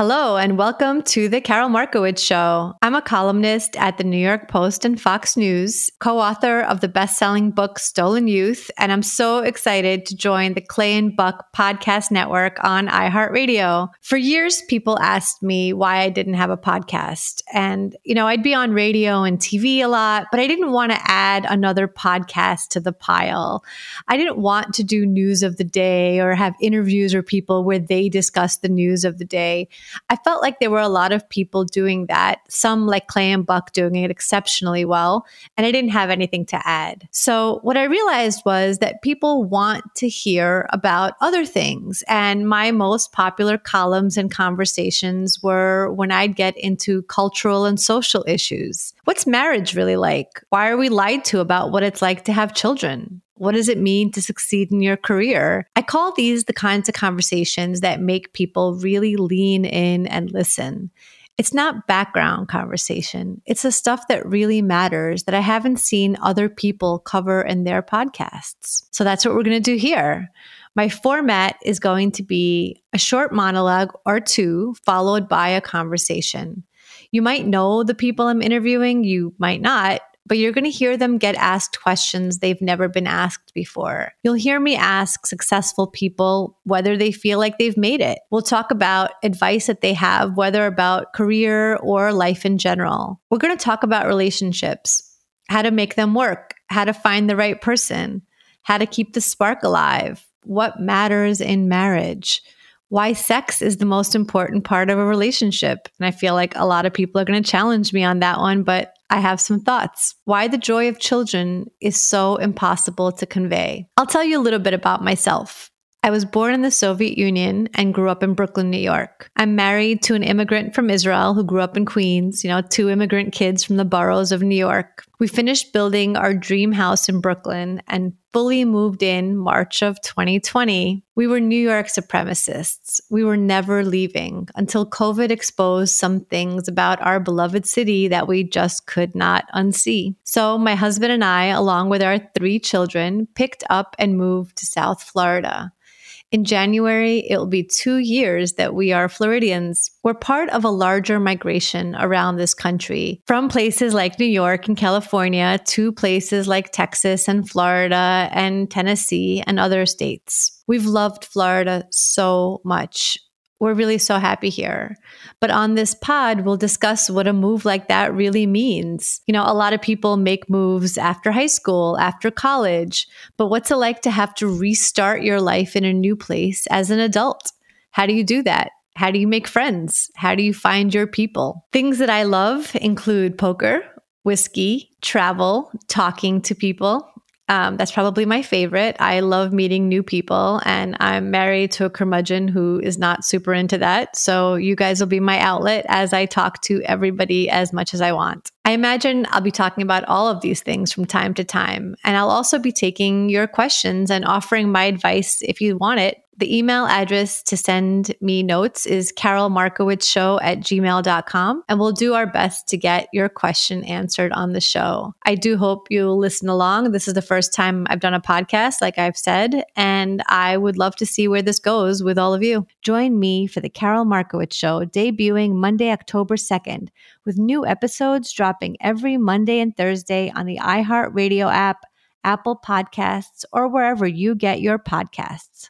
Hello, and welcome to the Karol Markowicz Show. I'm a columnist at the New York Post and Fox News, co author of the best selling book Stolen Youth, and I'm so excited to join the Clay and Buck podcast network on iHeartRadio. For years, people asked me why I didn't have a podcast. And, you know, I'd be on radio and TV a lot, but I didn't want to add another podcast to the pile. I didn't want to do news of the day or have interviews or people where they discuss the news of the day. I felt like there were a lot of people doing that, some like Clay and Buck doing it exceptionally well, and I didn't have anything to add. So what I realized was that people want to hear about other things. And my most popular columns and conversations were when I'd get into cultural and social issues. What's marriage really like? Why are we lied to about what it's like to have children? What does it mean to succeed in your career? I call these the kinds of conversations that make people really lean in and listen. It's not background conversation. It's the stuff that really matters that I haven't seen other people cover in their podcasts. So that's what we're going to do here. My format is going to be a short monologue or two, followed by a conversation. You might know the people I'm interviewing, you might not but you're going to hear them get asked questions they've never been asked before. You'll hear me ask successful people whether they feel like they've made it. We'll talk about advice that they have, whether about career or life in general. We're going to talk about relationships, how to make them work, how to find the right person, how to keep the spark alive, what matters in marriage why sex is the most important part of a relationship. And I feel like a lot of people are going to challenge me on that one, but I have some thoughts. Why the joy of children is so impossible to convey. I'll tell you a little bit about myself. I was born in the Soviet Union and grew up in Brooklyn, New York. I'm married to an immigrant from Israel who grew up in Queens, you know, two immigrant kids from the boroughs of New York. We finished building our dream house in Brooklyn and fully moved in March of 2020. We were New York supremacists. We were never leaving until COVID exposed some things about our beloved city that we just could not unsee. So, my husband and I, along with our three children, picked up and moved to South Florida. In January, it will be two years that we are Floridians. We're part of a larger migration around this country from places like New York and California to places like Texas and Florida and Tennessee and other states. We've loved Florida so much we're really so happy here. But on this pod, we'll discuss what a move like that really means. You know, a lot of people make moves after high school, after college, but what's it like to have to restart your life in a new place as an adult? How do you do that? How do you make friends? How do you find your people? Things that I love include poker, whiskey, travel, talking to people, um, that's probably my favorite. I love meeting new people, and I'm married to a curmudgeon who is not super into that. So, you guys will be my outlet as I talk to everybody as much as I want. I imagine I'll be talking about all of these things from time to time, and I'll also be taking your questions and offering my advice if you want it the email address to send me notes is karolmarkowiczshow at gmail.com, and we'll do our best to get your question answered on the show. I do hope you'll listen along. This is the first time I've done a podcast, like I've said, and I would love to see where this goes with all of you. Join me for the Karol Markowicz Show, debuting Monday, October 2nd, with new episodes dropping every Monday and Thursday on the iHeartRadio app, Apple Podcasts, or wherever you get your podcasts.